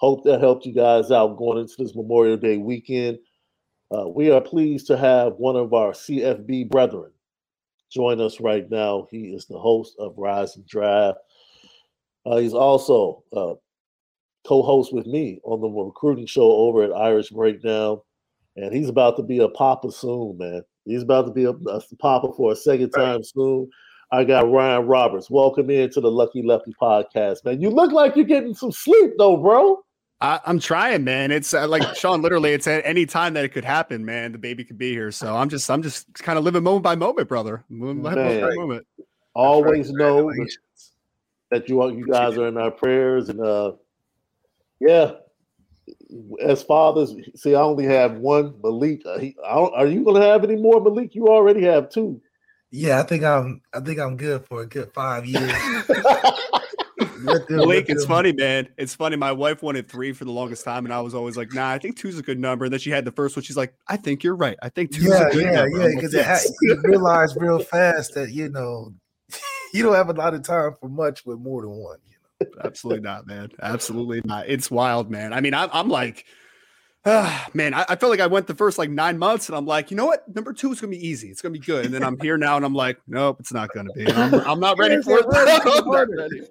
Hope that helped you guys out going into this Memorial Day weekend. Uh, we are pleased to have one of our CFB brethren join us right now. He is the host of Rise and Drive. Uh, he's also uh, co-host with me on the recruiting show over at Irish Breakdown, and he's about to be a papa soon, man. He's about to be a, a papa for a second time right. soon. I got Ryan Roberts. Welcome in to the Lucky Lefty podcast, man. You look like you're getting some sleep, though, bro. I, am trying, man. It's uh, like Shaun. Literally, it's at any time that it could happen, man. The baby could be here, so I'm just, I'm just kind of living moment by moment, brother. Moment by moment. Always right. know that you are, you guys are in our prayers, and uh, yeah. As fathers, see, I only have one Malik. Uh, he, are you going to have any more Malik? You already have two. Yeah, I think I'm. I think I'm good for a good five years. Blake, it's funny, man. It's funny. My wife wanted three for the longest time, and I was always like, "Nah, I think two's a good number." And then she had the first one. She's like, "I think you're right. I think two's yeah, a good yeah, number." Yeah, because yes. you realize real fast that you know you don't have a lot of time for much with more than one. You know? Absolutely not, man. Absolutely not. It's wild, man. I mean, I'm, I'm like. Uh, man, I, I felt like I went the first like nine months, and I'm like, you know what? Number two is gonna be easy. It's gonna be good. And then I'm here now, and I'm like, nope, it's not gonna be. I'm, I'm not ready for it.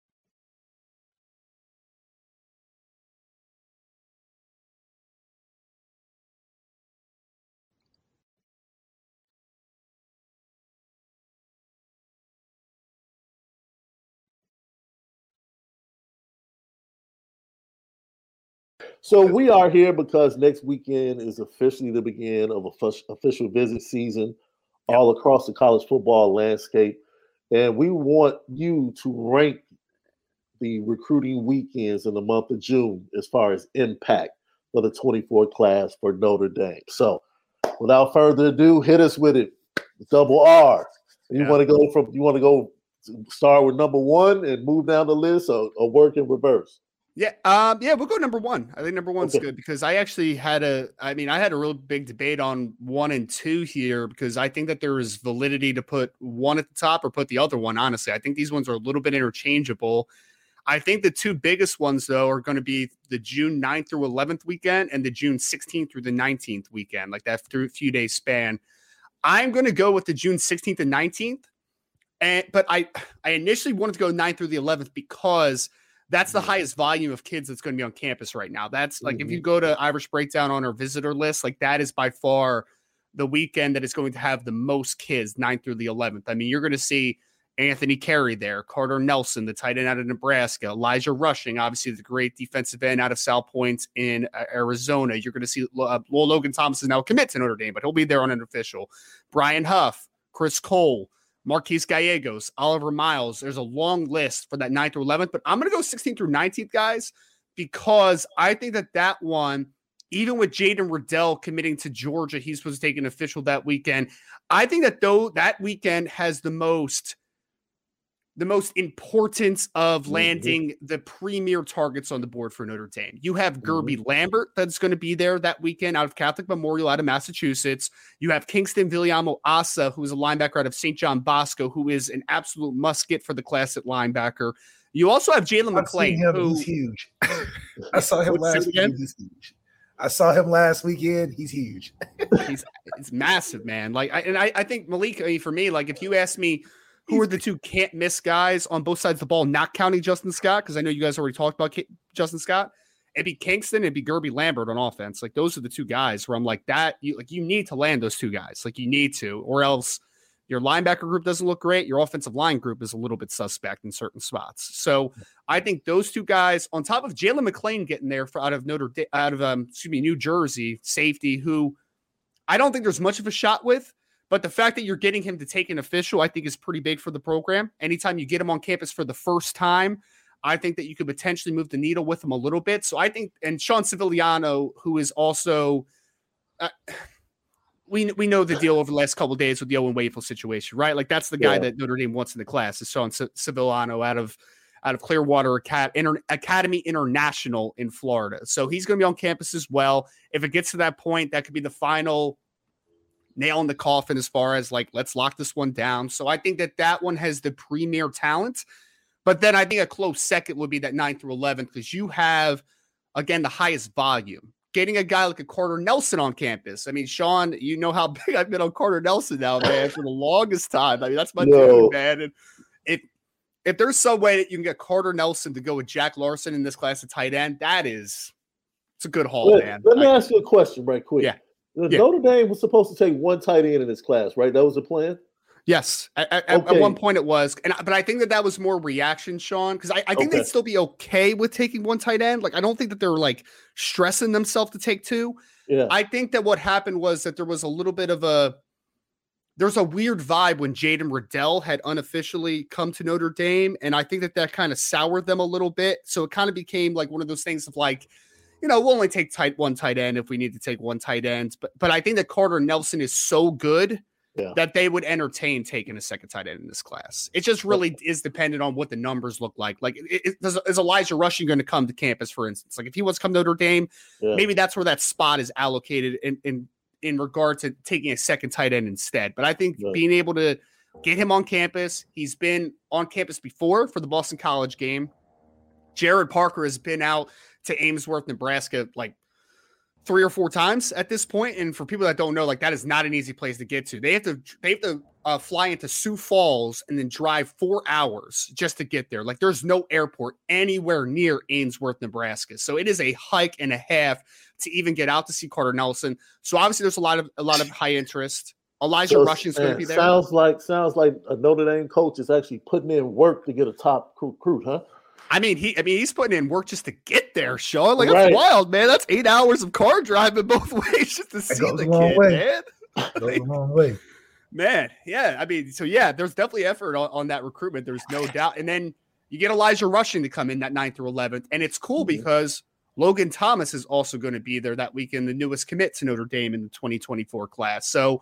So we are here because next weekend is officially the beginning of a official visit season all across the college football landscape. And we want you to rank the recruiting weekends in the month of June as far as impact for the 24 class for Notre Dame. So without further ado, hit us with it. Double R. You yeah. want to go from you want to go start with number one and move down the list or, or work in reverse? Yeah, um, yeah, we'll go number one. I think number one's okay. good because I actually had a, I mean, I had a real big debate on one and two here because I think that there is validity to put one at the top or put the other one. Honestly, I think these ones are a little bit interchangeable. I think the two biggest ones though are going to be the June 9th through 11th weekend and the June 16th through the 19th weekend, like that through few days span. I'm going to go with the June 16th and 19th, and but I, I initially wanted to go 9th through the 11th because that's the highest volume of kids that's going to be on campus right now. That's like mm-hmm. if you mm-hmm. go to Irish Breakdown on our visitor list, like that is by far the weekend that is going to have the most kids, 9th through the 11th. I mean, you're going to see Anthony Carey there, Carter Nelson, the tight end out of Nebraska, Elijah Rushing, obviously the great defensive end out of South Point in uh, Arizona. You're going to see uh, Loghan Thomas is now commit to Notre Dame, but he'll be there on an official. Brian Huff, Chris Cole, Marquise Gallegos, Oliver Miles. There's a long list for that 9th through 11th, but I'm going to go 16th through 19th, guys, because I think that that one, even with Jaden Reddell committing to Georgia, he's supposed to take an official that weekend. I think that though that weekend has the most the most importance of mm-hmm. landing mm-hmm. the premier targets on the board for Notre Dame. You have Guerby mm-hmm. Lambert that's going to be there that weekend out of Catholic Memorial out of Massachusetts. You have Kingston Viliamu-Asa, who is a linebacker out of St. John Bosco, who is an absolute musket for the class at linebacker. You also have Jalen McLean, who he's huge. I saw him last weekend. He's huge. I saw him last weekend. He's huge. he's it's massive, man. Like, I, and I, I think Malik. I mean, for me, like, if you ask me who are the two can't miss guys on both sides of the ball, not counting Justin Scott, because I know you guys already talked about K- Justin Scott. It'd be Kingston, it'd be Guerby Lambert on offense. Like those are the two guys where I'm like that. You like you need to land those two guys. Like you need to, or else your linebacker group doesn't look great. Your offensive line group is a little bit suspect in certain spots. So I think those two guys, on top of Jalen McLean getting there for out of Notre Dame, out of um, excuse me, New Jersey safety, who I don't think there's much of a shot with. But the fact that you're getting him to take an official, I think, is pretty big for the program. Anytime you get him on campus for the first time, I think that you could potentially move the needle with him a little bit. So I think, and Sean Sevillano, who is also, uh, we we know the deal over the last couple days with the Owen Wafle situation, right? Like that's the guy yeah. that Notre Dame wants in the class is Sean Sevillano out of out of Clearwater Academy International in Florida. So he's going to be on campus as well. If it gets to that point, that could be the final nail in the coffin as far as like let's lock this one down. So I think that that one has the premier talent. But then I think a close second would be that 9 through 11 because you have again the highest volume. Getting a guy like a Carter Nelson on campus. I mean, Shaun, you know how big I've been on Carter Nelson now, man, for the longest time. I mean, that's my no. dude, man. And if if there's some way that you can get Carter Nelson to go with Jack Larson in this class of tight end, that is it's a good haul, let, man. Let me I, ask you a question right quick. Yeah. Yeah. Notre Dame was supposed to take one tight end in this class, right? That was the plan. Yes, at, at, okay. at, one point it was, and but I think that that was more reaction, Shaun, because I, I, think okay. they'd still be okay with taking one tight end. Like I don't think that they're like stressing themselves to take two. Yeah. I think that what happened was that there was a little bit of a there's a weird vibe when Jaden Reddell had unofficially come to Notre Dame, and I think that that kind of soured them a little bit. So it kind of became like one of those things of like you know, we'll only take tight one tight end if we need to take one tight end. But but I think that Carter Nelson is so good yeah. that they would entertain taking a second tight end in this class. It just really is dependent on what the numbers look like. Like, it, it, is, is, Elijah Rushing going to come to campus, for instance? Like, if he wants to come to Notre Dame, yeah. maybe that's where that spot is allocated in in in regard to taking a second tight end instead. But I think yeah. being able to get him on campus, he's been on campus before for the Boston College game. Gerad Parker has been out to Ainsworth, Nebraska, like three or four times at this point. And for people that don't know, like that is not an easy place to get to. They have to they have to uh, fly into Sioux Falls and then drive four hours just to get there. Like there's no airport anywhere near Ainsworth, Nebraska. So it is a hike and a half to even get out to see Carter Nelson. So obviously there's a lot of a lot of high interest. Elijah so, going to be there. Sounds like sounds like a Notre Dame coach is actually putting in work to get a top recruit, huh? I mean, he. I mean, he's putting in work just to get there, Shaun. Like Right. that's wild, man. That's eight hours of car driving both ways just to see the kid, way. man. Goes a long way. Man, yeah. I mean, so yeah, there's definitely effort on, on that recruitment. There's no doubt. And then you get Elijah Rushing to come in that 9th through 11th. And it's cool Mhm. because Loghan Thomas is also going to be there that weekend, the newest commit to Notre Dame in the 2024 class. So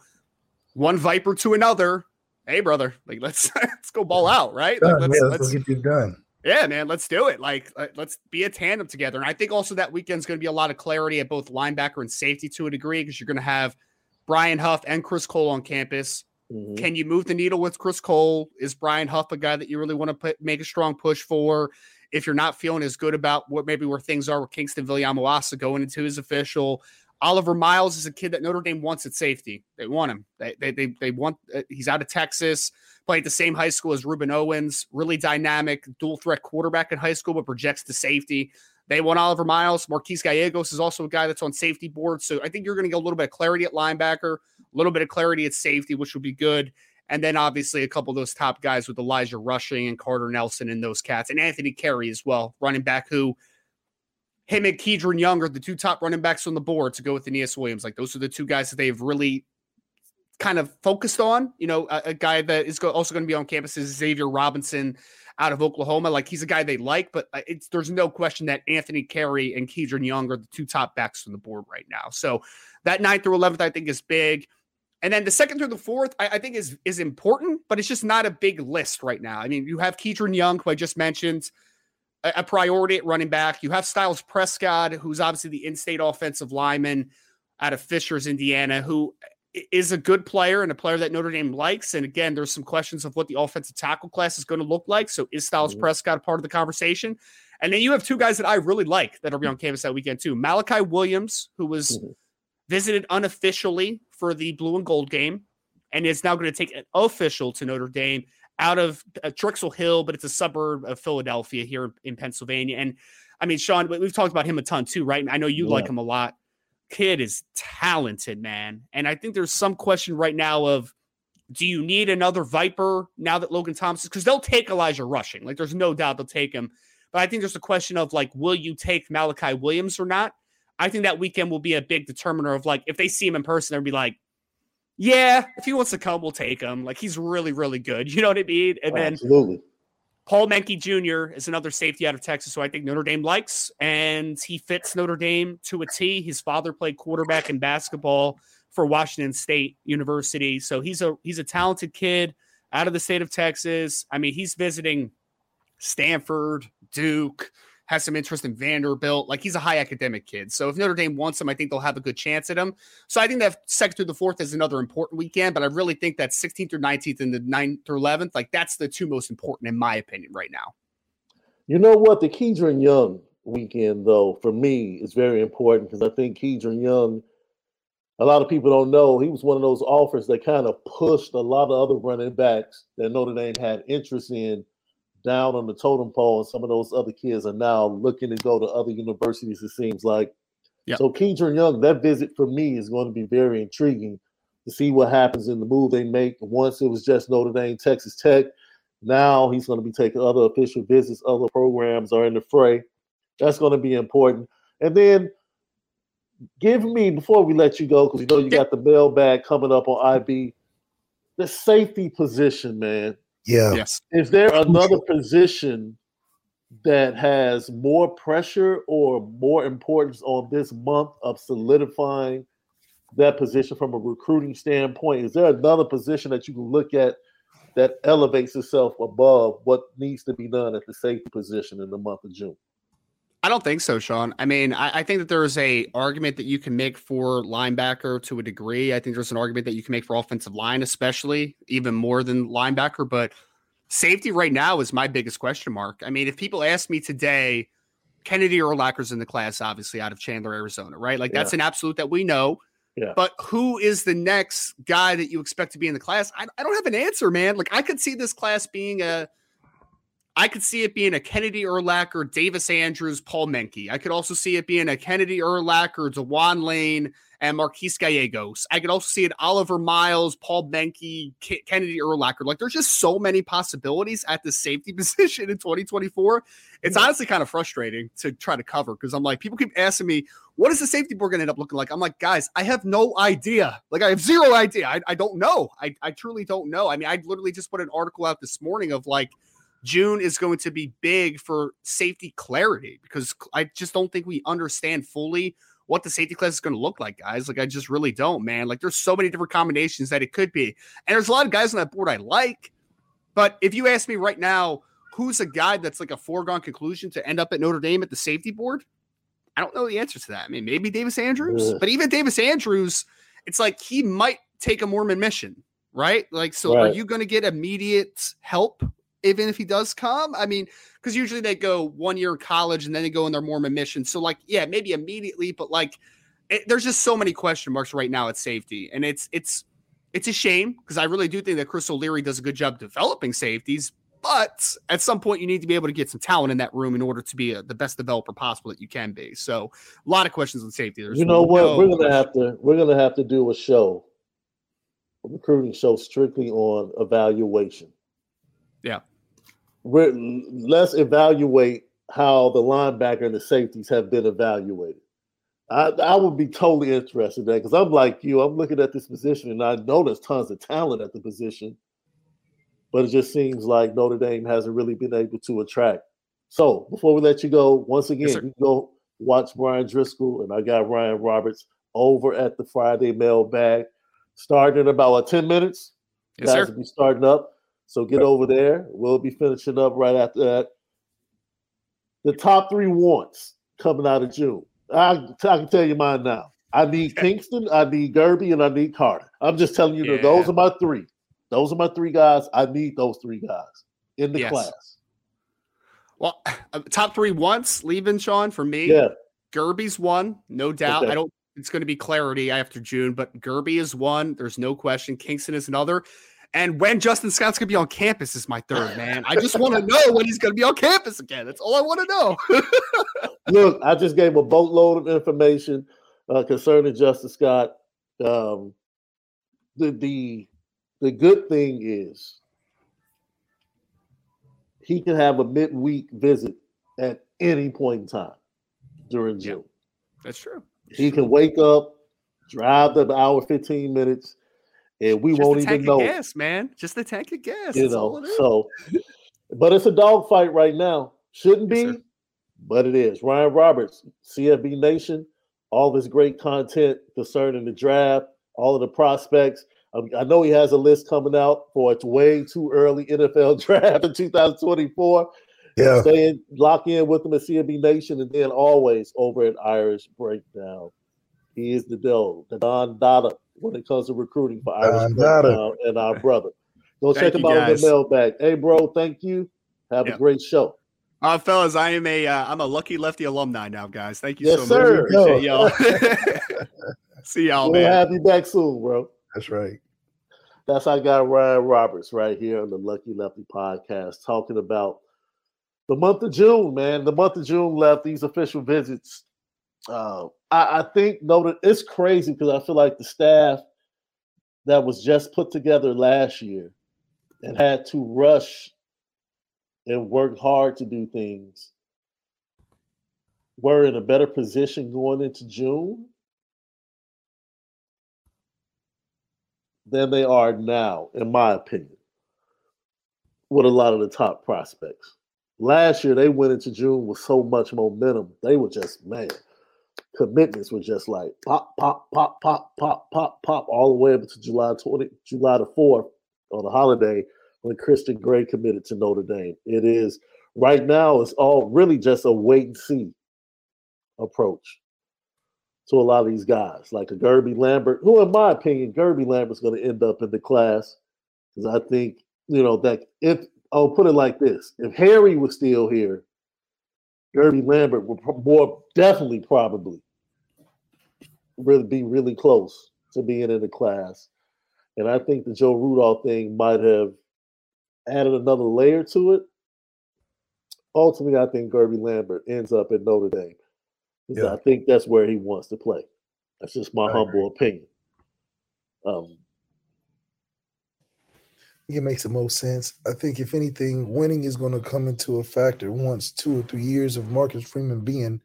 one Viper to another. Hey, brother, like let's let's go ball out, right? Like, let's, yeah, let's, let's get you done. Yeah, man, let's do it. Like, let's be a tandem together. And I think also that weekend's going to be a lot of clarity at both linebacker and safety to a degree because you're going to have Brian Huff and Chris Cole on campus. Mhm. Can you move the needle with Chris Cole? Is Brian Huff a guy that you really want to put make a strong push for? If you're not feeling as good about what maybe where things are with Kingston Viliamu-Asa going into his official, Oliver Miles is a kid that Notre Dame wants at safety. They want him. They they they, they want. Uh, he's out of Texas, played at the same high school as Ruben Owens. Really dynamic, dual threat quarterback in high school, but projects to safety. They want Oliver Miles. Marquise Gallegos is also a guy that's on safety board. So I think you're going to get a little bit of clarity at linebacker, a little bit of clarity at safety, which would be good. And then obviously a couple of those top guys with Elijah Rushing and Carter Nelson and those cats, and Anthony Carey as well, running back who him and Keedron Young are the two top running backs on the board to go with Aneyas Williams. Like those are the two guys that they've really kind of focused on. You know, a, a guy that is go, also going to be on campus is Xavier Robinson out of Oklahoma. Like he's a guy they like, but uh, there's no question that Anthony Carey and Keedron Young are the two top backs on the board right now. So that 9th through 11th, I think, is big. And then the second through the fourth, I, I think is is important, but it's just not a big list right now. I mean, you have Keedron Young, who I just mentioned, a, a priority at running back. You have Styles Prescott, who's obviously the in-state offensive lineman out of Fishers, Indiana, who is a good player and a player that Notre Dame likes. And again, there's some questions of what the offensive tackle class is going to look like. So is Styles Mhm. Prescott a part of the conversation? And then you have two guys that I really like that are on campus that weekend too. Malachi Williams, who was Mhm. visited unofficially for the blue and gold game and is now going to take an official to Notre Dame out of uh, Drexel Hill, but it's a suburb of Philadelphia here in Pennsylvania. And I mean, Shaun, we- we've talked about him a ton too, right? I know you like him a lot. Kid is talented, man. And I think there's some question right now of do you need another Viper now that Loghan Thomas because they'll take Elijah rushing. Like there's no doubt they'll take him. But I think there's a question of like, will you take Malachi Williams or not? I think that weekend will be a big determiner of like if they see him in person, they'll be like, yeah, if he wants to come, we'll take him. Like he's really, really good. You know what I mean? And then Absolutely. Paul Menke Jr. is another safety out of Texas who I think Notre Dame likes, and he fits Notre Dame to a T. His father played quarterback in basketball for Washington State University, so he's a he's a talented kid out of the state of Texas. I mean, he's visiting Stanford, Duke, has some interest in Vanderbilt. Like he's a high academic kid. So if Notre Dame wants him, I think they'll have a good chance at him. So I think that second through the fourth is another important weekend, but I really think that 16th through 19th and the 9th through 11th, like that's the two most important in my opinion right now. You know what? The Keedron Young weekend, though, for me, is very important because I think Keedron Young, a lot of people don't know, he was one of those offers that kind of pushed a lot of other running backs that Notre Dame had interest in down on the totem pole. And some of those other kids are now looking to go to other universities, it seems like. Yeah. So Keedron Young, that visit for me is going to be very intriguing to see what happens in the move they make. Once it was just Notre Dame, Texas Tech. Now he's going to be taking other official visits, other programs are in the fray. That's going to be important. And then give me, before we let you go, because you know you got the mailbag coming up on IB, the safety position, man. Yeah. Yes. Is there another position that has more pressure or more importance on this month of solidifying that position from a recruiting standpoint? Is there another position that you can look at that elevates itself above what needs to be done at the safety position in the month of June? I don't think so, Shaun. I mean, I, I think that there is a argument that you can make for linebacker to a degree. I think there's an argument that you can make for offensive line, especially even more than linebacker. But safety right now is my biggest question mark. I mean, if people ask me today, Kennedy or Urlacher's in the class, obviously out of Chandler, Arizona, right? Like that's an absolute that we know. Yeah. But who is the next guy that you expect to be in the class? I, I don't have an answer, man. Like I could see this class being a I could see it being a Kennedy Urlacher, Davis Andrews, Paul Menke. I could also see it being a Kennedy Urlacher, Dewan Lane, and Marquise Gallegos. I could also see it Oliver Miles, Paul Menke, K- Kennedy Urlacher. Like there's just so many possibilities at the safety position in 2024. It's honestly kind of frustrating to try to cover because I'm like, people keep asking me, what is the safety board going to end up looking like? I'm like, guys, I have no idea. Like I have zero idea. I, I don't know. I, I truly don't know. I mean, I literally just put an article out this morning of like, June is going to be big for safety clarity because I just don't think we understand fully what the safety class is going to look like, guys. Like, I just really don't, man. Like, there's so many different combinations that it could be. And there's a lot of guys on that board I like. But if you ask me right now, who's a guy that's like a foregone conclusion to end up at Notre Dame at the safety board? I don't know the answer to that. I mean, maybe Davis Andrews, but even Davis Andrews, it's like he might take a Mormon mission, right? Like, so right. are you going to get immediate help even if he does come. I mean, because usually they go one year in college and then they go in their Mormon mission. So, like, yeah, maybe immediately, but like, it, there's just so many question marks right now at safety, and it's it's it's a shame because I really do think that Chris O'Leary does a good job developing safeties. But at some point, you need to be able to get some talent in that room in order to be a, the best developer possible that you can be. So, a lot of questions on safety. There's you know what? No we're gonna question. have to we're gonna have to do a show, a recruiting show strictly on evaluation. Yeah we're, let's evaluate how the linebacker and the safeties have been evaluated. I, I would be totally interested in that because I'm like you. I'm looking at this position and I know there's tons of talent at the position, but it just seems like Notre Dame hasn't really been able to attract. So before we let you go, once again, yes, you go watch Bryan Driskell and I got Ryan Roberts over at the Friday mailbag, starting in about 10 minutes. Yes, Guys sir. will be starting up. So get over there. We'll be finishing up right after that. The top three wants coming out of June. I, I can tell you mine now. I need Kingston, I need Guerby, and I need Carter. I'm just telling you yeah. that those are my three. Those are my three guys. I need those three guys in the yes. class. Well, uh, top three once leaving Shaun for me. Yeah. Guerby's one, no doubt. Okay. I don't. It's going to be clarity after June, but Guerby is one. There's no question. Kingston is another. And when Justin Scott's gonna be on campus is my third man. I just want to know when he's gonna be on campus again. That's all I want to know. Look, I just gave a boatload of information uh, concerning Justin Scott. Um, the the the good thing is he can have a midweek visit at any point in time during June. that's true. He can wake up, drive the hour 15 minutes, and we Just won't even know. Gas, man. Just the tank of gas. You know, so but it's a dogfight right now. Shouldn't be, yes, but it is. Ryan Roberts, CFB Nation, all this great content concerning the draft, all of the prospects. Um, I know he has a list coming out for it's way too early NFL draft in 2024. Yeah. Staying lock in with him at CFB Nation and then always over at Irish Breakdown. He is the dough, the Don Dada when it comes to recruiting for Irish uh, and our brother. Go thank check him out on the mailbag. Hey, bro, thank you. Have yep. a great show. Uh, fellas, I am a am uh, a lucky lefty alumni now, guys. Thank you yes, so sir. much. Appreciate y'all. See y'all, we'll man. have you back soon, bro. That's right. That's our guy Ryan Roberts right here on the Lucky Lefty podcast, talking about the month of June, man. The month of June left these official visits uh, I, I think that it's crazy because I feel like the staff that was just put together last year and had to rush and work hard to do things were in a better position going into June than they are now, in my opinion, with a lot of the top prospects. Last year, they went into June with so much momentum. They were just, man, commitments were just like pop, pop, pop, pop, pop, pop, pop, all the way up to July 20, July the 4th on the holiday when Christian Gray committed to Notre Dame. It is right now, it's all really just a wait and see approach to a lot of these guys, like a Guerby Lambert, who, in my opinion, Guerby Lambert's going to end up in the class because I think, you know, that if I'll put it like this if Harry was still here, Guerby Lambert would more definitely probably really be really close to being in the class. And I think the Joe Rudolph thing might have added another layer to it. ultimately, I think Guerby Lambert ends up at Notre Dame. Yeah. I think that's where he wants to play. That's just my I humble agree. opinion. Um, it makes the most sense. I think if anything, winning is going to come into a factor once two or three years of Marcus Freeman being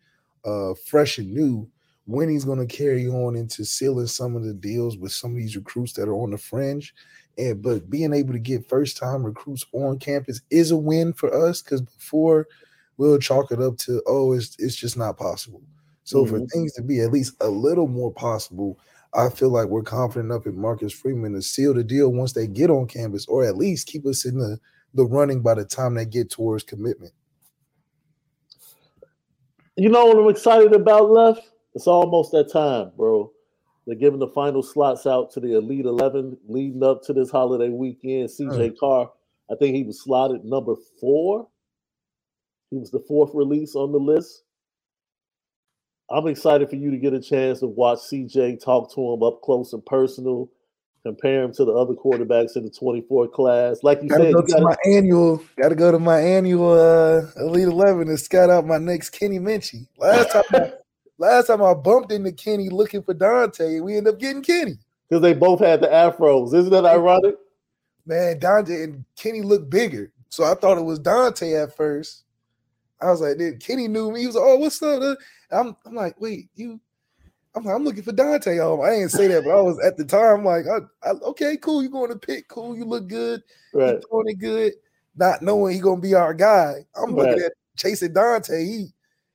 uh, fresh and new. Winning's going to carry on into sealing some of the deals with some of these recruits that are on the fringe. And but being able to get first time recruits on campus is a win for us because before we'll chalk it up to oh it's it's just not possible. So mm-hmm. for things to be at least a little more possible, I feel like we're confident enough in Marcus Freeman to seal the deal once they get on campus, or at least keep us in the the running by the time they get towards commitment. You know what I'm excited about left? It's almost that time, bro. They're giving the final slots out to the Elite 11 leading up to this holiday weekend. CJ mm. Carr, I think he was slotted number four. He was the fourth release on the list. I'm excited for you to get a chance to watch CJ talk to him up close and personal, compare him to the other quarterbacks in the 24 class. Like you gotta said, go you gotta, my annual, gotta go to my annual uh, Elite 11 and scout out my next Kenny Minchey. Last time Last time I bumped into Kenny looking for Dante, we end up getting Kenny. Because they both had the afros. Isn't that ironic? Man, Dante and Kenny looked bigger. So I thought it was Dante at first. I was like, then Kenny knew me. He was like, oh, what's up? I'm, I'm like, wait, you I'm like, I'm looking for Dante. Oh, I didn't say that, but I was at the time like, I, I, okay, cool. You going to pick? Cool. You look good. Right. You doing it good. Not knowing he gonna be our guy. I'm right. looking at chasing Dante. He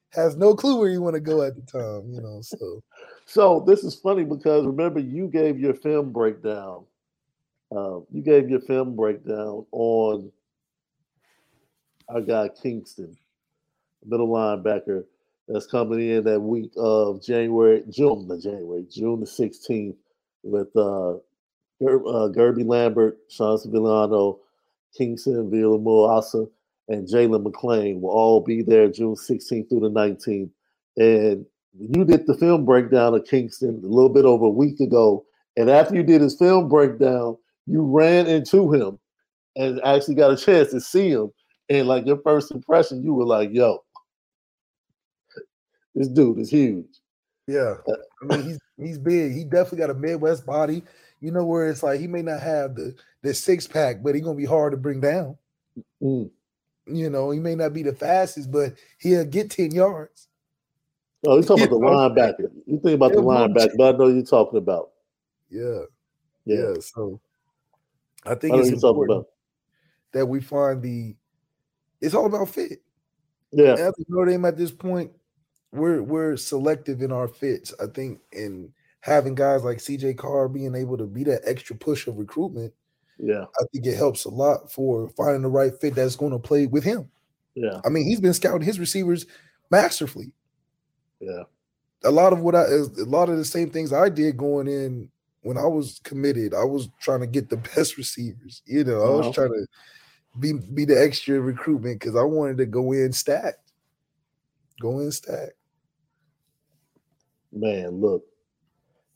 has no clue where you want to go at the time, you know. So, so this is funny because remember you gave your film breakdown. Uh, you gave your film breakdown on our guy Kingston, middle linebacker that's coming in that week of January, June, the January, June the 16th with uh, Ger- uh Guerby Lambert, Sean Sevillano, Kingston Villa-Asa, and Jalen McLean will all be there June 16th through the 19th. And you did the film breakdown of Kingston a little bit over a week ago. And after you did his film breakdown, you ran into him and actually got a chance to see him. And like your first impression, you were like, yo, this dude is huge. Yeah. Uh, I mean, he's he's big. He definitely got a Midwest body. You know, where it's like he may not have the the six pack, but he's gonna be hard to bring down. Mm. You know, he may not be the fastest, but he'll get 10 yards. Oh, you're talking about the linebacker. You think about the linebacker, but I know you're talking about. Yeah. Yeah. yeah so I think I it's important that we find the it's all about fit. Yeah. At Notre Dame at this point, we're we're selective in our fits. I think in having guys like CJ Carr being able to be that extra push of recruitment yeah. I think it helps a lot for finding the right fit that's going to play with him. Yeah. I mean, he's been scouting his receivers masterfully. Yeah. A lot of what I a lot of the same things I did going in when I was committed, I was trying to get the best receivers. You know, I was uh-huh. trying to be be the extra recruitment because I wanted to go in stacked. Go in stacked. Man, look,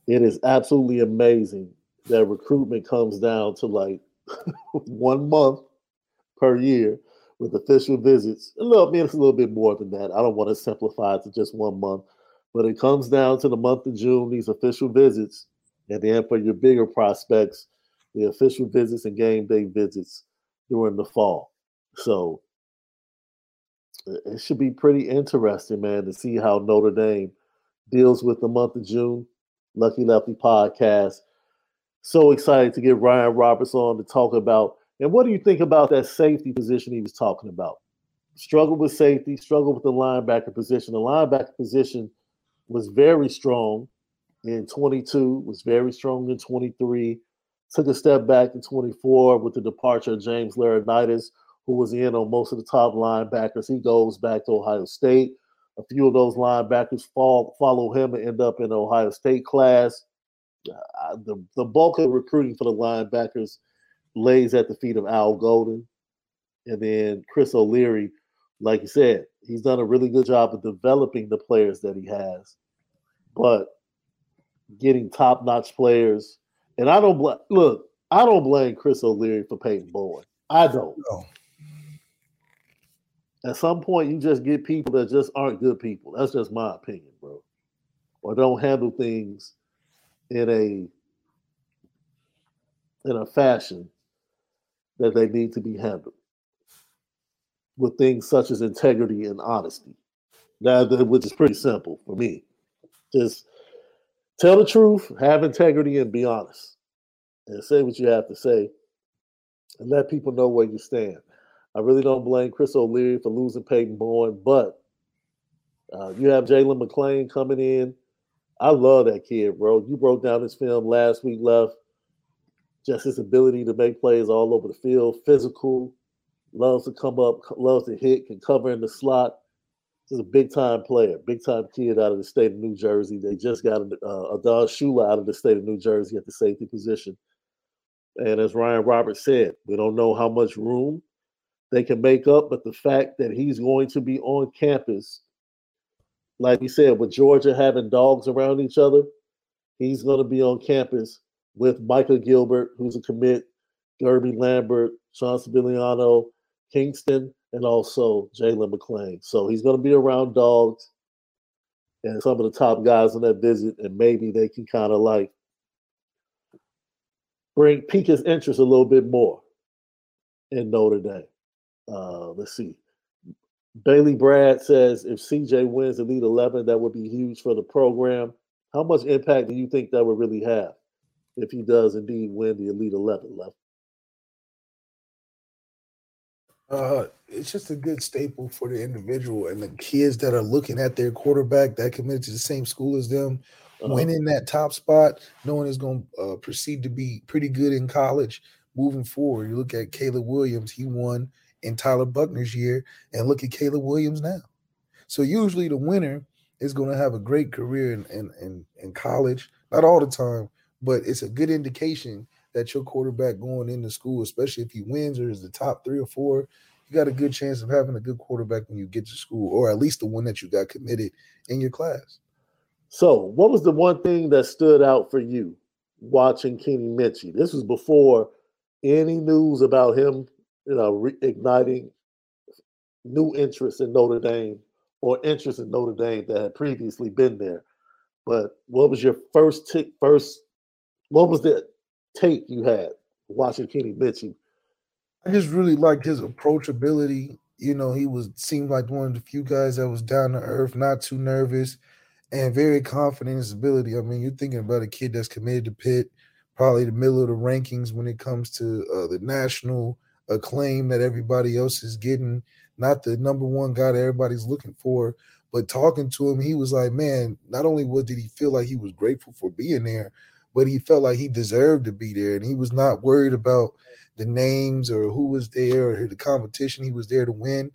it is absolutely amazing that recruitment comes down to like one month per year with official visits. A little, I mean, it's a little bit more than that. I don't want to simplify it to just one month, but it comes down to the month of June, these official visits, and then for your bigger prospects, the official visits and game day visits during the fall. So it should be pretty interesting, man, to see how Notre Dame deals with the month of June. Lucky Lefty podcast so excited to get Ryan Roberts on to talk about. And what do you think about that safety position he was talking about? Struggled with safety, struggled with the linebacker position. The linebacker position was very strong in 22, was very strong in 23, took a step back in 24 with the departure of James Laurinaitis, who was in on most of the top linebackers. He goes back to Ohio State. A few of those linebackers fall, follow him and end up in Ohio State class uh, the the bulk of recruiting for the linebackers lays at the feet of Al Golden, and then Chris O'Leary. Like you said, he's done a really good job of developing the players that he has, but getting top notch players. And I don't bl- look. I don't blame Chris O'Leary for Peyton Bowen. I don't. No. At some point, you just get people that just aren't good people. That's just my opinion, bro. Or don't handle things in a in a fashion that they need to be handled with things such as integrity and honesty. Now, which is pretty simple for me. Just tell the truth, have integrity, and be honest, and say what you have to say, and let people know where you stand. I really don't blame Chris O'Leary for losing Peyton Bowen, but uh, you have Jalen McLean coming in. I love that kid, bro. You broke down his film last week, left. Just his ability to make plays all over the field, physical, loves to come up, loves to hit, can cover in the slot. He's a big time player, big time kid out of the state of New Jersey. They just got uh, Adon Shuler out of the state of New Jersey at the safety position. And as Ryan Roberts said, we don't know how much room they can make up, but the fact that he's going to be on campus, like we said, with Georgia having dogs around each other, he's going to be on campus with Michael Gilbert, who's a commit, Guerby Lambert, Sean Sevillano, Kingston, and also Jalen McLean. So he's going to be around dogs and some of the top guys on that visit, and maybe they can kind of like bring pique his interest a little bit more in Notre Dame. Uh, let's see. Bailey Brad says if CJ wins Elite 11, that would be huge for the program. How much impact do you think that would really have if he does indeed win the Elite 11 left? Uh, it's just a good staple for the individual and the kids that are looking at their quarterback that committed to the same school as them, uh-huh. winning that top spot, knowing it's going to uh, proceed to be pretty good in college moving forward. You look at Caleb Williams, he won in Tyler Buchner's year, and look at Caleb Williams now. So usually the winner is going to have a great career in, in, in, in college, not all the time, but it's a good indication that your quarterback going into school, especially if he wins or is the top three or four, you got a good chance of having a good quarterback when you get to school, or at least the one that you got committed in your class. So, what was the one thing that stood out for you watching Kenny Minchey? This was before any news about him, you know, reigniting new interest in Notre Dame or interest in Notre Dame that had previously been there. But what was your first t- first? What was the take you had watching Kenny Minchey? I just really liked his approachability. You know, he was seemed like one of the few guys that was down to earth, not too nervous, and very confident in his ability. I mean, you're thinking about a kid that's committed to Pitt, probably the middle of the rankings when it comes to uh, the national acclaim that everybody else is getting. Not the number one guy that everybody's looking for, but talking to him, he was like, man, not only what did he feel like he was grateful for being there, but he felt like he deserved to be there, and he was not worried about the names or who was there or the competition. He was there to win.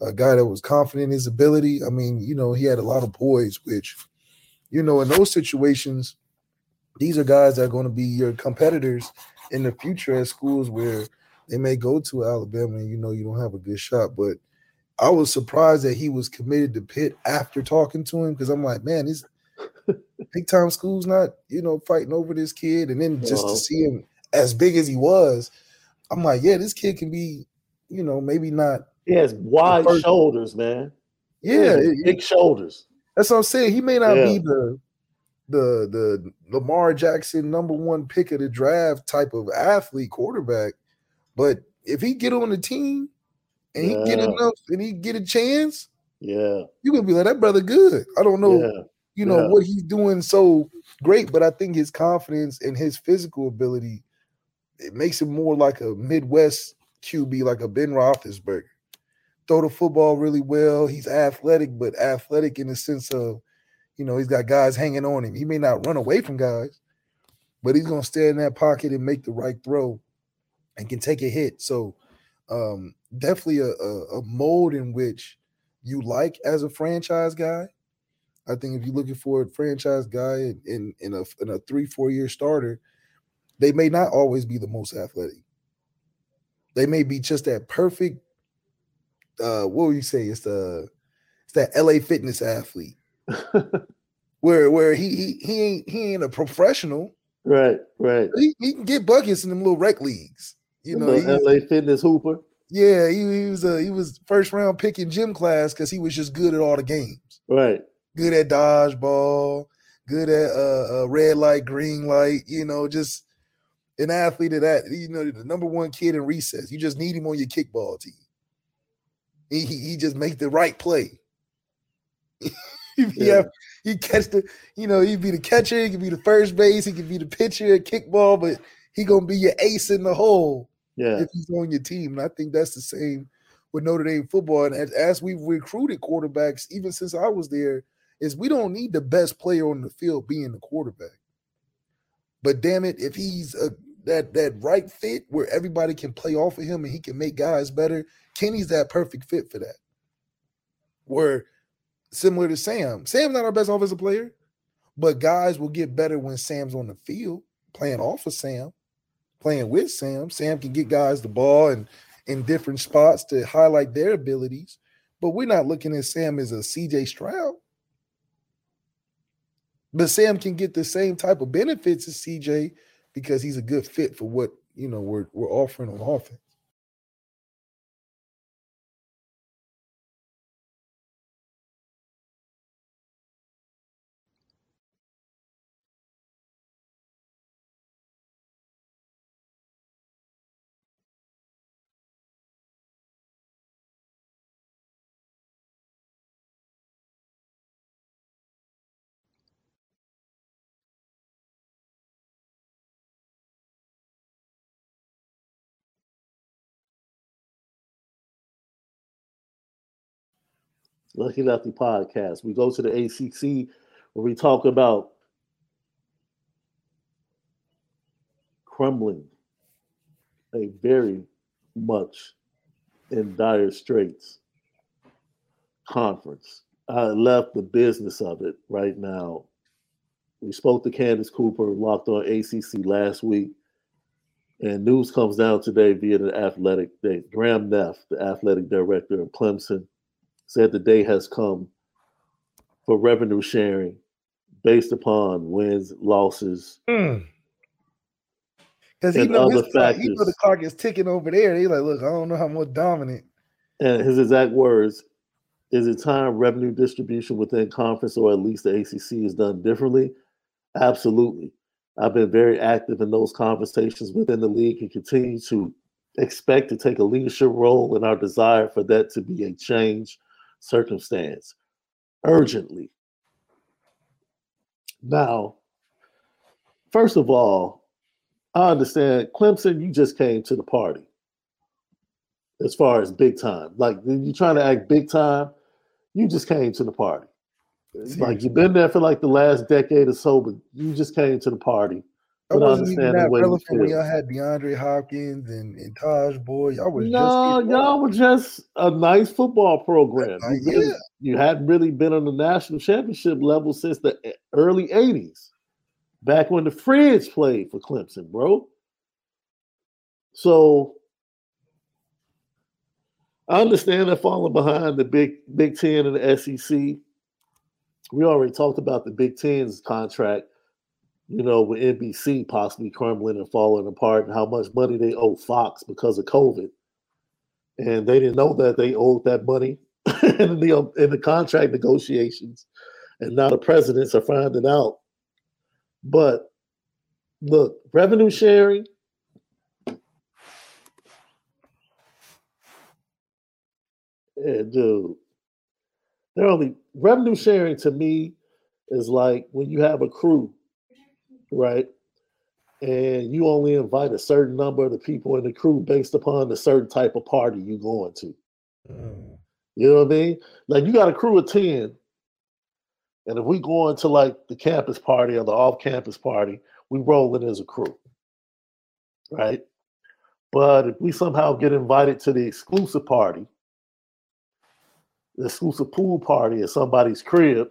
A guy that was confident in his ability. I mean, you know, he had a lot of poise, which, you know, in those situations, these are guys that are going to be your competitors in the future at schools where they may go to Alabama and you know you don't have a good shot. But I was surprised that he was committed to Pitt after talking to him because I'm like, man, this big time school's not, you know, fighting over this kid. And then just to see him as big as he was, I'm like, yeah, this kid can be, you know, maybe not. He has wide shoulders, man. Yeah, big it, shoulders. That's what I'm saying. He may not yeah. be the the the Lamar Jackson number one pick of the draft type of athlete quarterback, but if he get on the team and yeah. he get enough and he get a chance, yeah, you gonna be like that brother good. I don't know, yeah. you know what he's doing so great, but I think his confidence and his physical ability it makes him more like a Midwest QB, like a Ben Roethlisberger. Throw the football really well. He's athletic, but athletic in the sense of, you know, he's got guys hanging on him. He may not run away from guys, but he's gonna stay in that pocket and make the right throw, and can take a hit. So, um, definitely a, a, a mold in which you like as a franchise guy. I think if you're looking for a franchise guy in in, in a in a three four year starter, they may not always be the most athletic. They may be just that perfect. Uh, what would you say? It's the it's that LA fitness athlete. where where he he he ain't he ain't a professional. Right, right. He, he can get buckets in them little rec leagues. You know, the LA fitness hooper. Yeah, he, he was a he was first round pick in gym class because he was just good at all the games. Right. Good at dodgeball, good at uh, uh, red light, green light. You know, just an athlete of that. You know, the number one kid in recess. You just need him on your kickball team. He he, he just make the right play. he, Yeah. have, he catch the, you know, he'd be the catcher, he could be the first base, he could be the pitcher at kickball, but he gonna be your ace in the hole Yeah. if he's on your team. And I think that's the same with Notre Dame football. And as, as we've recruited quarterbacks, even since I was there, is we don't need the best player on the field being the quarterback. But damn it, if he's a that that right fit where everybody can play off of him and he can make guys better, Kenny's that perfect fit for that. Where similar to Sam, Sam's not our best offensive player, but guys will get better when Sam's on the field playing off of Sam playing with Sam. Sam can get guys the ball and in different spots to highlight their abilities. But we're not looking at Sam as a CJ Stroud. But Sam can get the same type of benefits as CJ because he's a good fit for what you know we're we're offering on offense. Lucky Lefty podcast. We go to the ACC where we talk about crumbling a very much in dire straits conference. I left the business of it right now. We spoke to Candace Cooper, locked on ACC last week, and news comes down today via the athletic. Graham Neff, the athletic director of Clemson, said the day has come for revenue sharing based upon wins, losses. Hmm. Because he know his he know the clock is ticking over there. He's like, look, I don't know how more dominant. And his exact words is it time revenue distribution within conference or at least the ACC is done differently? Absolutely. I've been very active in those conversations within the league and continue to expect to take a leadership role in our desire for that to be a change circumstance urgently. Now, first of all, I understand Clemson, you just came to the party as far as big time. Like you're trying to act big time, you just came to the party. It's like you've been there for like the last decade or so, but you just came to the party. I wasn't even that relevant when y'all had DeAndre Hopkins and, and Tajh Boyd. Y'all was No, just y'all were just a nice football program. You, yeah. you hadn't really been on the national championship level since the e- early 80s, back when the Fridge played for Clemson, bro. So I understand they're falling behind the Big Big Ten and the SEC. We already talked about the Big Ten's contract, you know, with NBC possibly crumbling and falling apart, and how much money they owe Fox because of COVID and they didn't know that they owed that money in the in the contract negotiations, and now the presidents are finding out. But look, revenue sharing. Yeah, dude, they're only revenue sharing to me is like when you have a crew, right? and you only invite a certain number of the people in the crew based upon the certain type of party you're going to. Mm. You know what I mean? Like you got a crew of 10, and if we go into like the campus party or the off-campus party, we roll in as a crew. Right? But if we somehow get invited to the exclusive party, the exclusive pool party at somebody's crib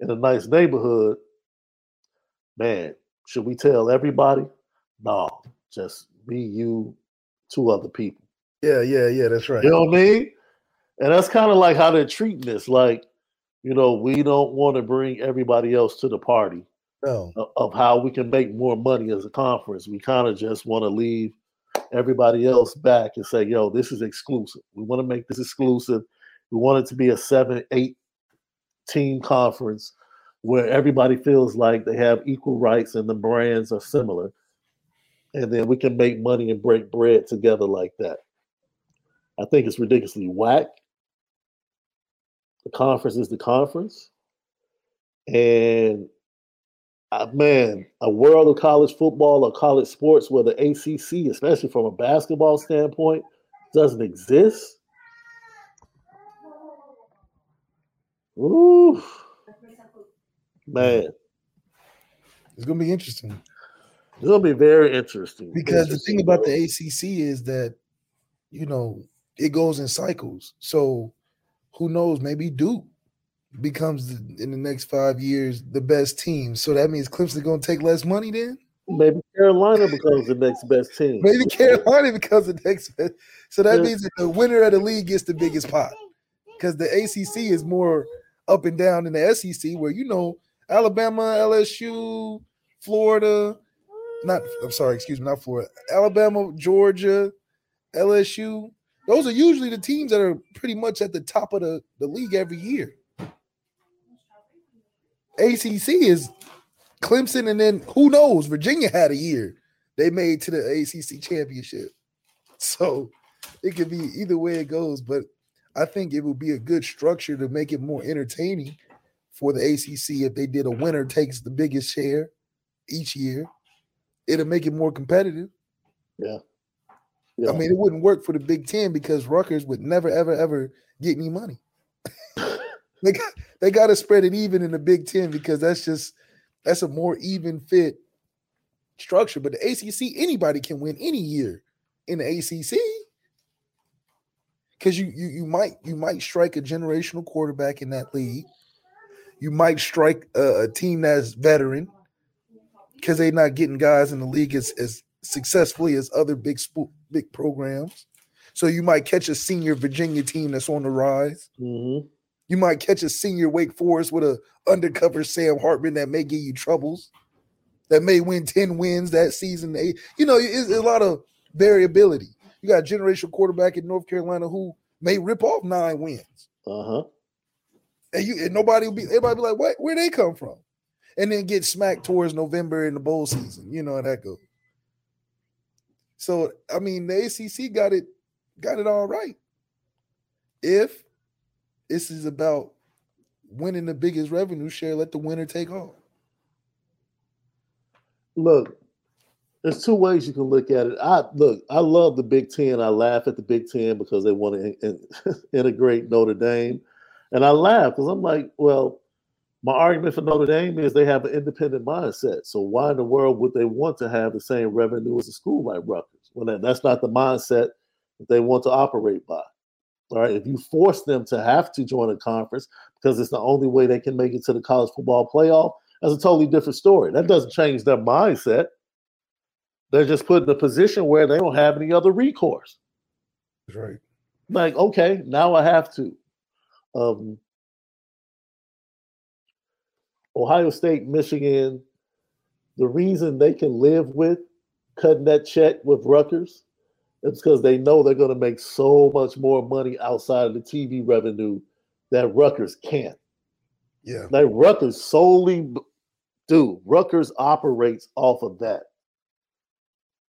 in a nice neighborhood, man, should we tell everybody? No, just be you, two other people. Yeah, yeah, yeah. That's right. You know what I mean? And that's kind of like how they're treating this. Like, you know, we don't want to bring everybody else to the party No. of, of how we can make more money as a conference. We kind of just want to leave everybody else back and say, yo, this is exclusive. We want to make this exclusive. We want it to be a seven, eight team conference where everybody feels like they have equal rights and the brands are similar. And then we can make money and break bread together like that. I think it's ridiculously whack. The conference is the conference. And uh, man, a world of college football or college sports where the ACC, especially from a basketball standpoint, doesn't exist. Ooh, man, It's gonna be interesting it's gonna be very interesting. because the thing about bro. the ACC is that you know it goes in cycles. So who knows? Maybe Duke becomes the, in the next five years the best team. So that means Clemson to take less money then. maybe Carolina becomes the next best team. Maybe Carolina becomes the next best. So that Yeah. means that the winner of the league gets the biggest pot because the ACC is more up and down than the SEC, where you know Alabama, LSU, Florida. Not, I'm sorry, excuse me, not Florida. Alabama, Georgia, LSU. Those are usually the teams that are pretty much at the top of the, the league every year. ACC is Clemson, and then who knows? Virginia had a year they made to the ACC championship. So it could be either way it goes, but I think it would be a good structure to make it more entertaining for the ACC if they did a winner takes the biggest share each year. It'll make it more competitive. Yeah. I mean, it wouldn't work for the Big Ten because Rutgers would never, ever, ever get any money. they got they got to spread it even in the Big Ten because that's just that's a more even fit structure. But the ACC, anybody can win any year in the ACC because you you you might you might strike a generational quarterback in that league. You might strike a, a team that's veteran because they're not getting guys in the league as, as successfully as other big big programs. So you might catch a senior Virginia team that's on the rise. Mhm. You might catch a senior Wake Forest with a undercover Sam Hartman that may give you troubles, that may win 10 wins that season. Eight. You know, it's, it's a lot of variability. You got a generational quarterback in North Carolina who may rip off nine wins. Uh-huh. And you and nobody will be everybody be like, what where they come from? And then get smacked towards November in the bowl season. You know how that goes. So I mean the ACC got it got it all right. If this is about winning the biggest revenue share, let the winner take all. Look, there's two ways you can look at it. I look, I love the Big Ten. I laugh at the Big Ten because they want to in, integrate Notre Dame, and I laugh because I'm like, well, my argument for Notre Dame is they have an independent mindset. So why in the world would they want to have the same revenue as a school like Rutgers? Well, that, that's not the mindset that they want to operate by. All right, if you force them to have to join a conference because it's the only way they can make it to the college football playoff, that's a totally different story. That doesn't change their mindset. They're just put in a position where they don't have any other recourse. That's right. Like, okay, now I have to. Um, Ohio State, Michigan, the reason they can live with cutting that check with Rutgers is because they know they're going to make so much more money outside of the TV revenue that Rutgers can't. Yeah. Like Rutgers solely, dude, Rutgers operates off of that.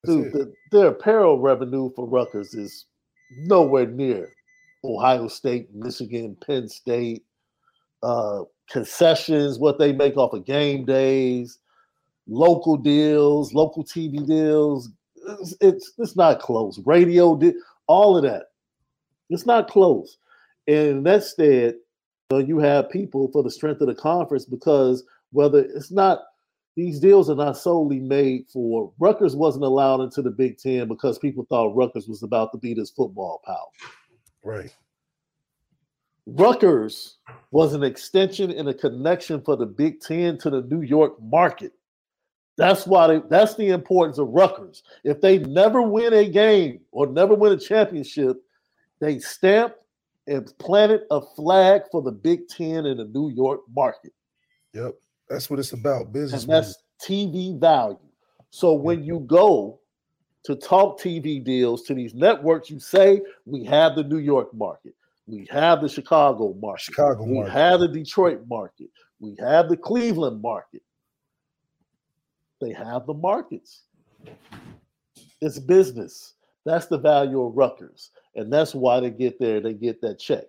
Dude, the, their apparel revenue for Rutgers is nowhere near Ohio State, Michigan, Penn State, uh, concessions, what they make off of game days, local deals, local TV deals. It's it's, it's not close. Radio, di- all of that. It's not close. And instead, you, know, you have people for the strength of the conference because whether it's not these deals are not solely made for Rutgers wasn't allowed into the Big Ten because people thought Rutgers was about to beat his football power. Right. Rutgers was an extension and a connection for the Big Ten to the New York market. That's why they, that's the importance of Rutgers. If they never win a game or never win a championship, they stamp and planted a flag for the Big Ten in the New York market. Yep. That's what it's about. Business. and that's TV value. So when you go to talk TV deals to these networks. You say we have the New York market, we have the Chicago market, Chicago we market. have the Detroit market, we have the Cleveland market. They have the markets. It's business. That's the value of Rutgers. And that's why they get there, they get that check.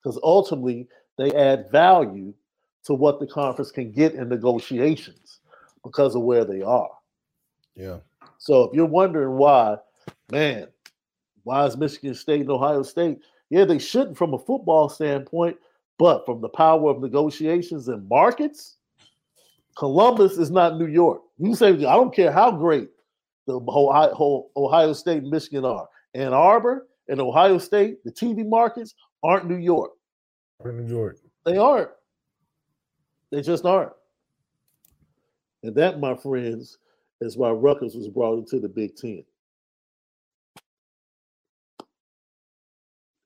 Because ultimately, they add value to what the conference can get in negotiations because of where they are. Yeah. So if you're wondering why, man, why is Michigan State and Ohio State? Yeah, they shouldn't from a football standpoint, but from the power of negotiations and markets, Columbus is not New York. You say I don't care how great the whole, Ohio State and Michigan are. Ann Arbor and Ohio State, the TV markets aren't New York. New York. They aren't. They just aren't. And that, my friends, is why Rutgers was brought into the Big Ten.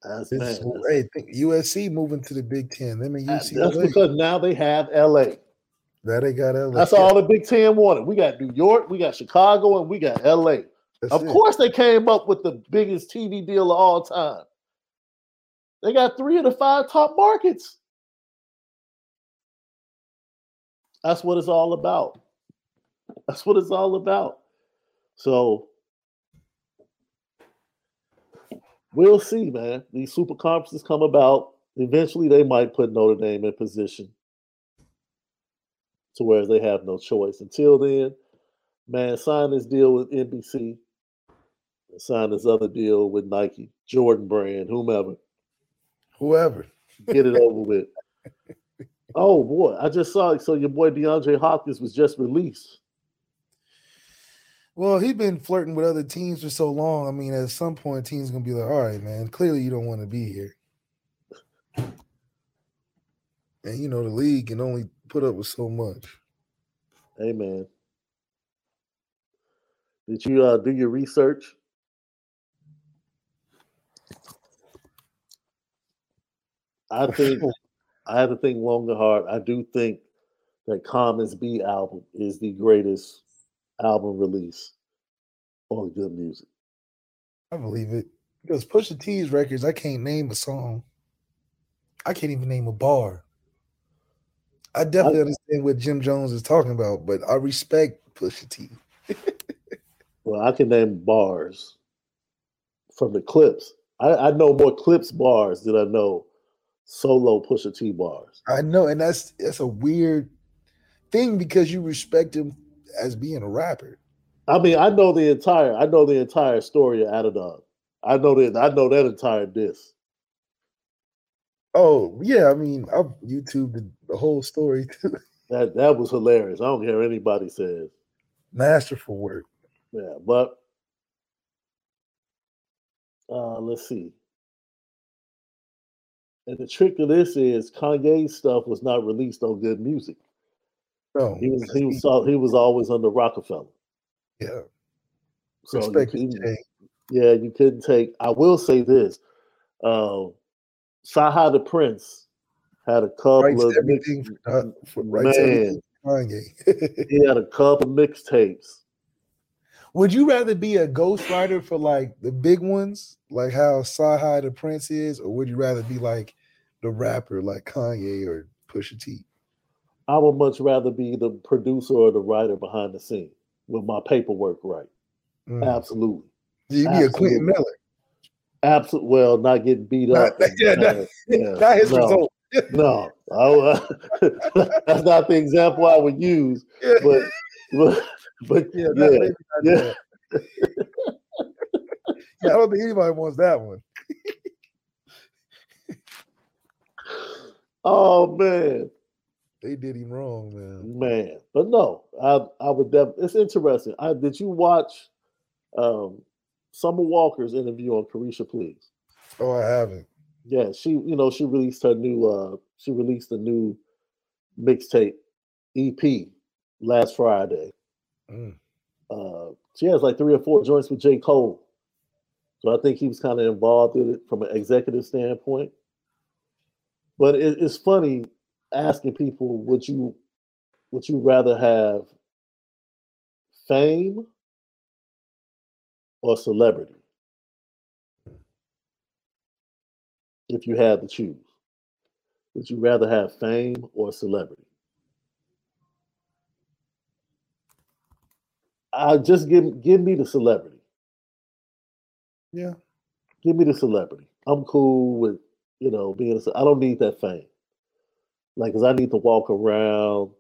That's, It's, that's- hey, USC moving to the Big Ten. Them and uh, that's because now they have LA. That they got LA. That's all the Big Ten wanted. We got New York, we got Chicago, and we got LA. That's Of it. course, they came up with the biggest TV deal of all time. They got three of the five top markets. That's what it's all about. That's what it's all about. So we'll see, man. These super conferences come about. Eventually, they might put Notre Dame in position to where they have no choice. Until then, man, sign this deal with NBC, sign this other deal with Nike, Jordan Brand, whomever. Whoever. Get it over with. Oh boy, I just saw it. So your boy DeAndre Hopkins was just released. Well, he's been flirting with other teams for so long. I mean, at some point, teams gonna be like, "All right, man, clearly you don't want to be here." And you know, the league can only put up with so much. Hey man. Did you uh, do your research? I think I have to think long and hard. I do think that Common's Be album is the greatest album release on G.O.O.D. Music. I believe it because Pusha T's records, I can't name a song. I can't even name a bar. I definitely understand what Jim Jones is talking about, but I respect Pusha T. Well, I can name bars from the Clipse. I, I know more Clipse bars than I know solo Pusha T bars. I know, and that's that's a weird thing because you respect him as being a rapper. I mean, I know the entire I know the entire story of Adidon. I know that I know that entire disc. Oh yeah, I mean, I've YouTube the, whole story too. That that was hilarious. I don't care what anybody says. Masterful work. Yeah, but uh let's see. And the trick to this is Kanye's stuff was not released on G.O.O.D. Music. No, He was he was he was always under Roc-A-Fella. yeah. So Respect his couldn't- yeah, you couldn't take. I will say this: um, CyHi the Prynce had a couple Writes of mix, for, uh, for man. everything Kanye. He had a couple mixtapes. Would you rather be a ghostwriter for like the big ones, like how CyHi the Prynce is, or would you rather be like the rapper like Kanye or Pusha T? I would much rather be the producer or the writer behind the scene with my paperwork right. Mm. Absolutely, You be a Quentin absolutely. Miller. absolutely. Well, not getting beat Not- up. and yeah, not- yeah, Not his no, result. No, I, uh, that's not the example I would use. Yeah, But, but, but yeah, yeah, not- not yeah. yeah, I don't think anybody wants that one. Oh man, They did him wrong, man. man. But no, I I would def- it's interesting. I did you watch um Summer Walker's interview on Caresha Please? Oh, I haven't. Yeah, she you know she released her new uh she released a new mixtape EP last Friday. Mm. Uh she has like three or four joints with J. Cole. So I think he was kind of involved in it from an executive standpoint. But it, it's funny asking people, would you would you rather have fame or celebrity? If you had to choose, would you rather have fame or celebrity? I just give give me the celebrity. Yeah. Give me the celebrity. I'm cool with you know being. A, I don't need that fame. Like, cause I need to walk around.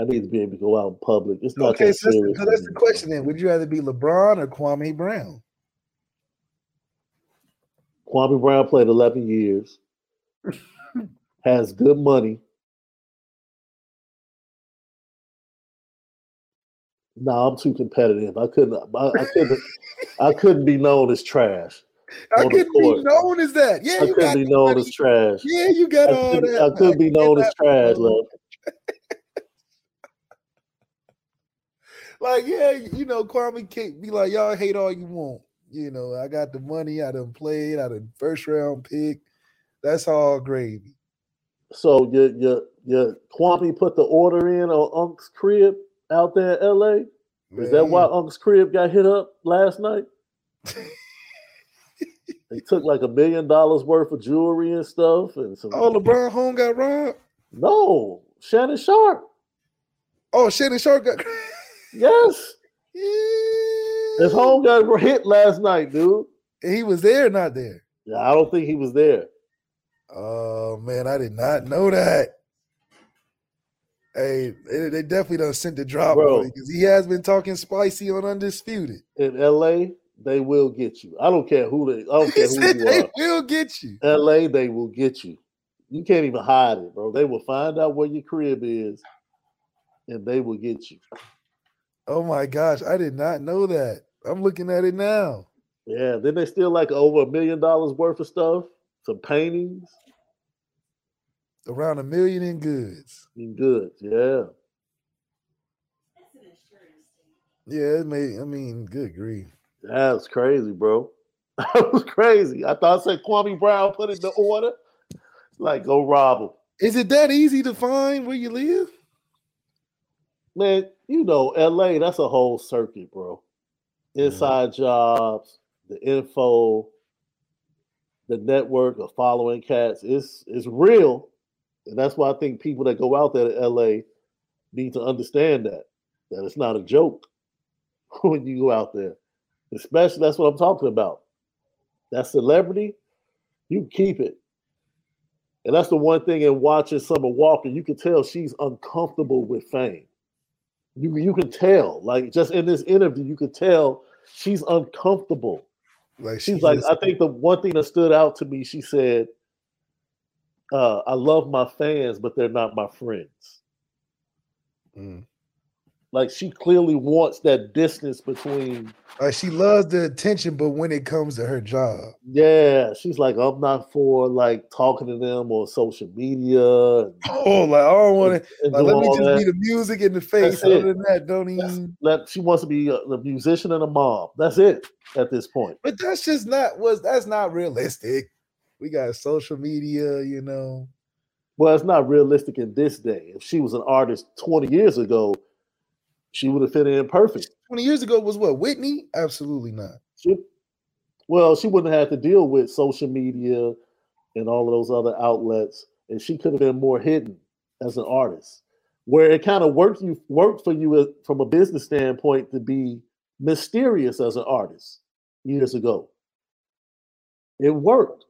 I need to be able to go out in public. It's not Okay, that so that's, so that's the question then. Would you rather be LeBron or Kwame Brown? Kwame Brown played 11 years, has good money. No, I'm too competitive. I couldn't. I, I couldn't. I couldn't be known as trash. I couldn't be known as that. Yeah, I got be known money. as trash. Yeah, you got I all couldn't, that. I couldn't be known as trash, love. Like, yeah, you know, Kwame can't be like, y'all hate all you want. You know, I got the money, I done played, I done first round pick. That's all gravy. So your your your Kwame put the order in on Unc's crib out there in LA. Is that why Unc's crib got hit up last night? They took like a million dollars worth of jewelry and stuff, and some. Oh, LeBron home got robbed? No, Shannon Sharpe. Oh, Shannon Sharpe got Yes, Yeah. his home got hit last night, dude. He was there, not there. Yeah, I don't think he was there. Oh man, I did not know that. Hey, they, definitely done sent the drop because he has been talking spicy on Undisputed. In LA, they will get you. I don't care who they. I don't care who said you they are. will get you. LA, they will get you. You can't even hide it, bro. They will find out where your crib is, and they will get you. Oh my gosh, I did not know that. I'm looking at it now. Yeah. Then they steal like over a million dollars worth of stuff, some paintings Around a million in goods. and goods. Yeah. Yeah, it may. I mean, good grief. That's crazy, bro. That was crazy. I thought I said Kwame Brown put in the order. Like, go rob him. Is it that easy to find where you live? Man, you know, LA, that's a whole circuit, bro. Inside jobs, the info, the network of following cats. It's it's real. And that's why I think people that go out there to LA need to understand that. That it's not a joke when you go out there. Especially that's what I'm talking about. That celebrity, you keep it. And that's the one thing in watching Summer Walker, you can tell she's uncomfortable with fame. You you can tell, like just in this interview, you can tell she's uncomfortable. Like she She's like, just- I think the one thing that stood out to me, she said, uh, I love my fans, but they're not my friends. Mm. Like she clearly wants that distance between, like she loves the attention, but when it comes to her job, yeah, she's like, I'm not for like talking to them on social media. and- oh, like I don't want to. Like, let me just that. be the music in the face. That's it. Other than that, don't even. Let- she wants to be a, a musician and a mom. That's it at this point. But that's just not was that's not realistic. We got social media, you know. Well, it's not realistic in this day. If she was an artist 20 years ago, she would have fit in perfect. 20 years ago was what Whitney? Absolutely not. She, well, she wouldn't have had to deal with social media and all of those other outlets, and she could have been more hidden as an artist. Where it kind of worked you worked for you uh, from a business standpoint to be mysterious as an artist years ago. It worked.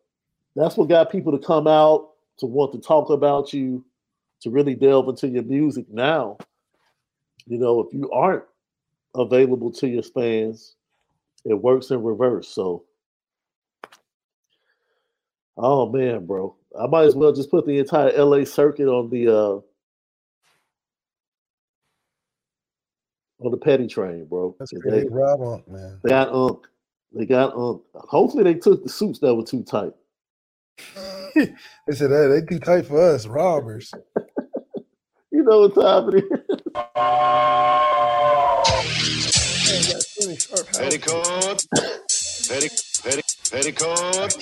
That's what got people to come out to want to talk about you, to really delve into your music. Now, you know, if you aren't available to your fans, it works in reverse. So, oh man, bro, I might as well just put the entire LA circuit on the uh on the petty train, bro. That's 'Cause great. They, Rob Unk, man. they got unk. They got unk. Hopefully, they took the suits that were too tight. they said hey, they too tight for us, robbers. You know what time it is. Petticoat. Petti, petti, petticoat.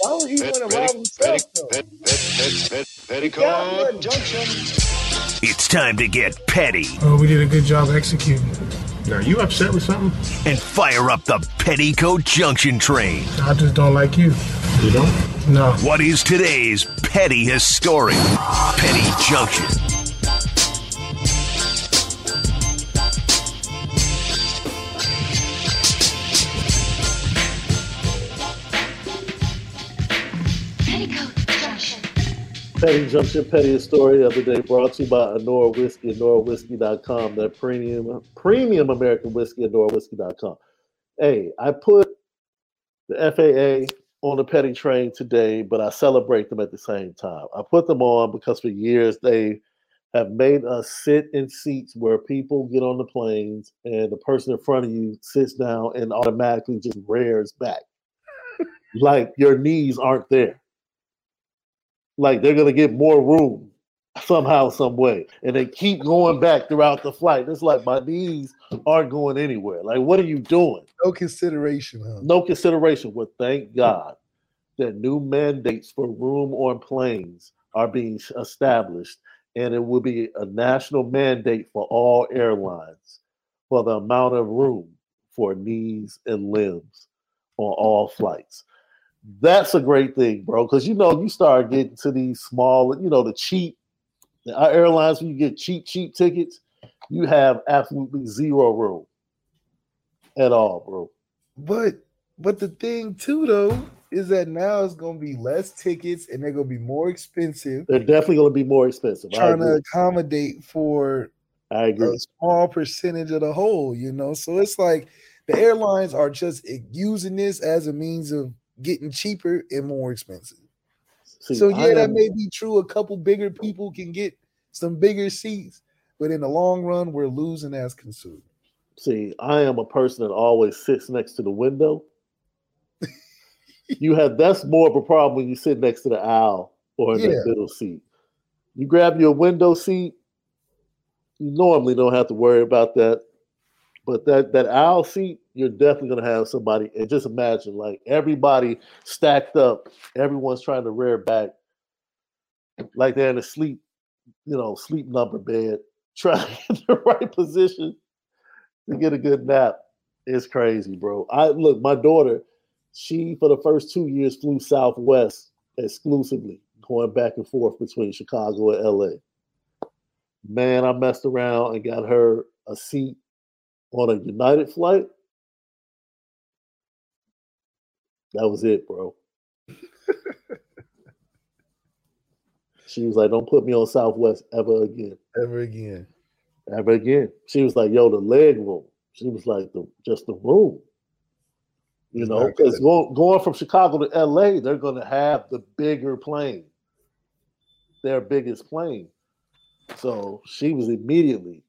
Why would he want to rob himself petticoat junction. It's time to get petty. Oh, we did a good job executing. Now, you upset with something? and fire up the Petticoat Junction train. I just don't like you. You don't? No. What is today's petty historic Petty Junction? Petty Junction, Petty Story of the day brought to you by Honora Whiskey, AnoraWhiskey.com, that premium, premium American whiskey, AnoraWhiskey.com. Hey, I put the FAA on the petty train today, but I celebrate them at the same time. I put them on because for years they have made us sit in seats where people get on the planes and the person in front of you sits down and automatically just rears back. like your knees aren't there like they're gonna get more room somehow, some way, and they keep going back throughout the flight. It's like my knees aren't going anywhere. Like, what are you doing? No consideration, huh? No consideration. Well, thank God that new mandates for room on planes are being established, and it will be a national mandate for all airlines for the amount of room for knees and limbs on all flights that's a great thing, bro. Because you know, you start getting to these small, you know, the cheap our uh, airlines when you get cheap, cheap tickets, you have absolutely zero room at all, bro. But but the thing too though is that now it's gonna be less tickets and they're gonna be more expensive. They're definitely gonna be more expensive. Trying to accommodate for I agree. a small percentage of the whole, you know. So it's like the airlines are just using this as a means of getting cheaper and more expensive. See, so yeah, that may be true. A couple bigger people can get some bigger seats, but in the long run, we're losing as consumers. See, I am a person that always sits next to the window. you have that's more of a problem when you sit next to the aisle or in Yeah. the middle seat. You grab your window seat, you normally don't have to worry about that. But that that aisle seat, you're definitely gonna have somebody. And just imagine, like everybody stacked up, everyone's trying to rear back, like they're in a sleep, you know, sleep number bed, trying the right position to get a good nap. It's crazy, bro. I look, my daughter, she for the first two years flew Southwest exclusively, going back and forth between Chicago and LA. Man, I messed around and got her a seat on a United flight. That was it, bro. she was like, "Don't put me on Southwest ever again." Ever again. ever again. She was like, "Yo, the leg room." She was like, "The just the room." You It's know, because going from Chicago to LA, they're going to have the bigger plane, their biggest plane. So she was immediately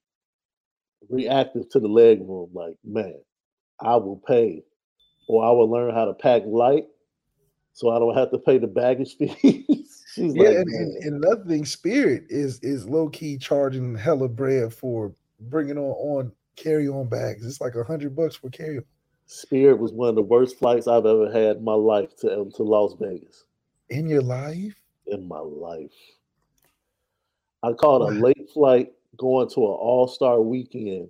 reactive to the leg room. Like, man, I will pay, or I will learn how to pack light, so I don't have to pay the baggage fees. She's Yeah, like, and, and, and another thing, Spirit is is low key charging hella bread for bringing on on carry on bags. It's like a hundred bucks for carry on. Spirit was one of the worst flights I've ever had in my life to um, to Las Vegas. In your life, in my life. I caught a late flight going to an all star weekend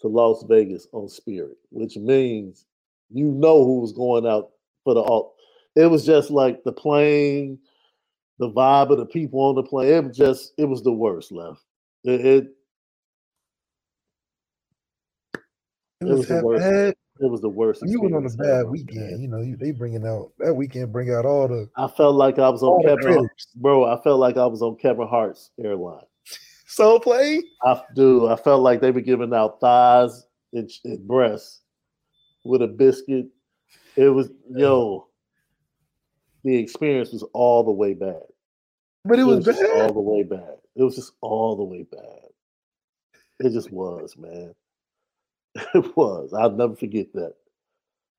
to Las Vegas on Spirit, which means you know who was going out for the all. It was just like the plane, the vibe of the people on the plane. It was just, it was the worst, left. It, it, it was the worst. bad. it was the worst. You went on a bad weekend. You know, you, they bringing out that weekend. Bring out all the I felt like I was on Kevin, bro. I felt like I was on Kevin Hart's airline. Soul plane. I do. I felt like they were giving out thighs and, and breasts with a biscuit. It was yo. The experience was all the way bad. But it was just bad. all the way bad. It was just all the way bad. It just was, man. It was. I'll never forget that.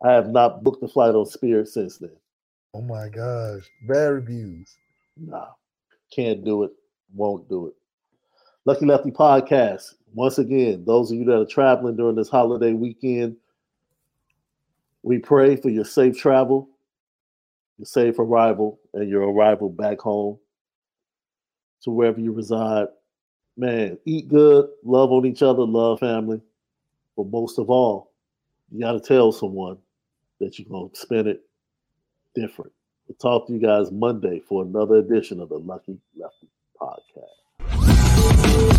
I have not booked a flight on Spirit since then. Oh my gosh, bad reviews. Nah, can't do it. Won't do it. Lucky Lefty podcast. Once again, those of you that are traveling during this holiday weekend, we pray for your safe travel, your safe arrival, and your arrival back home to wherever you reside. Man, eat good, love on each other, love family. But most of all, you got to tell someone that you're going to spend it different. We'll talk to you guys Monday for another edition of the Lucky Lefty podcast.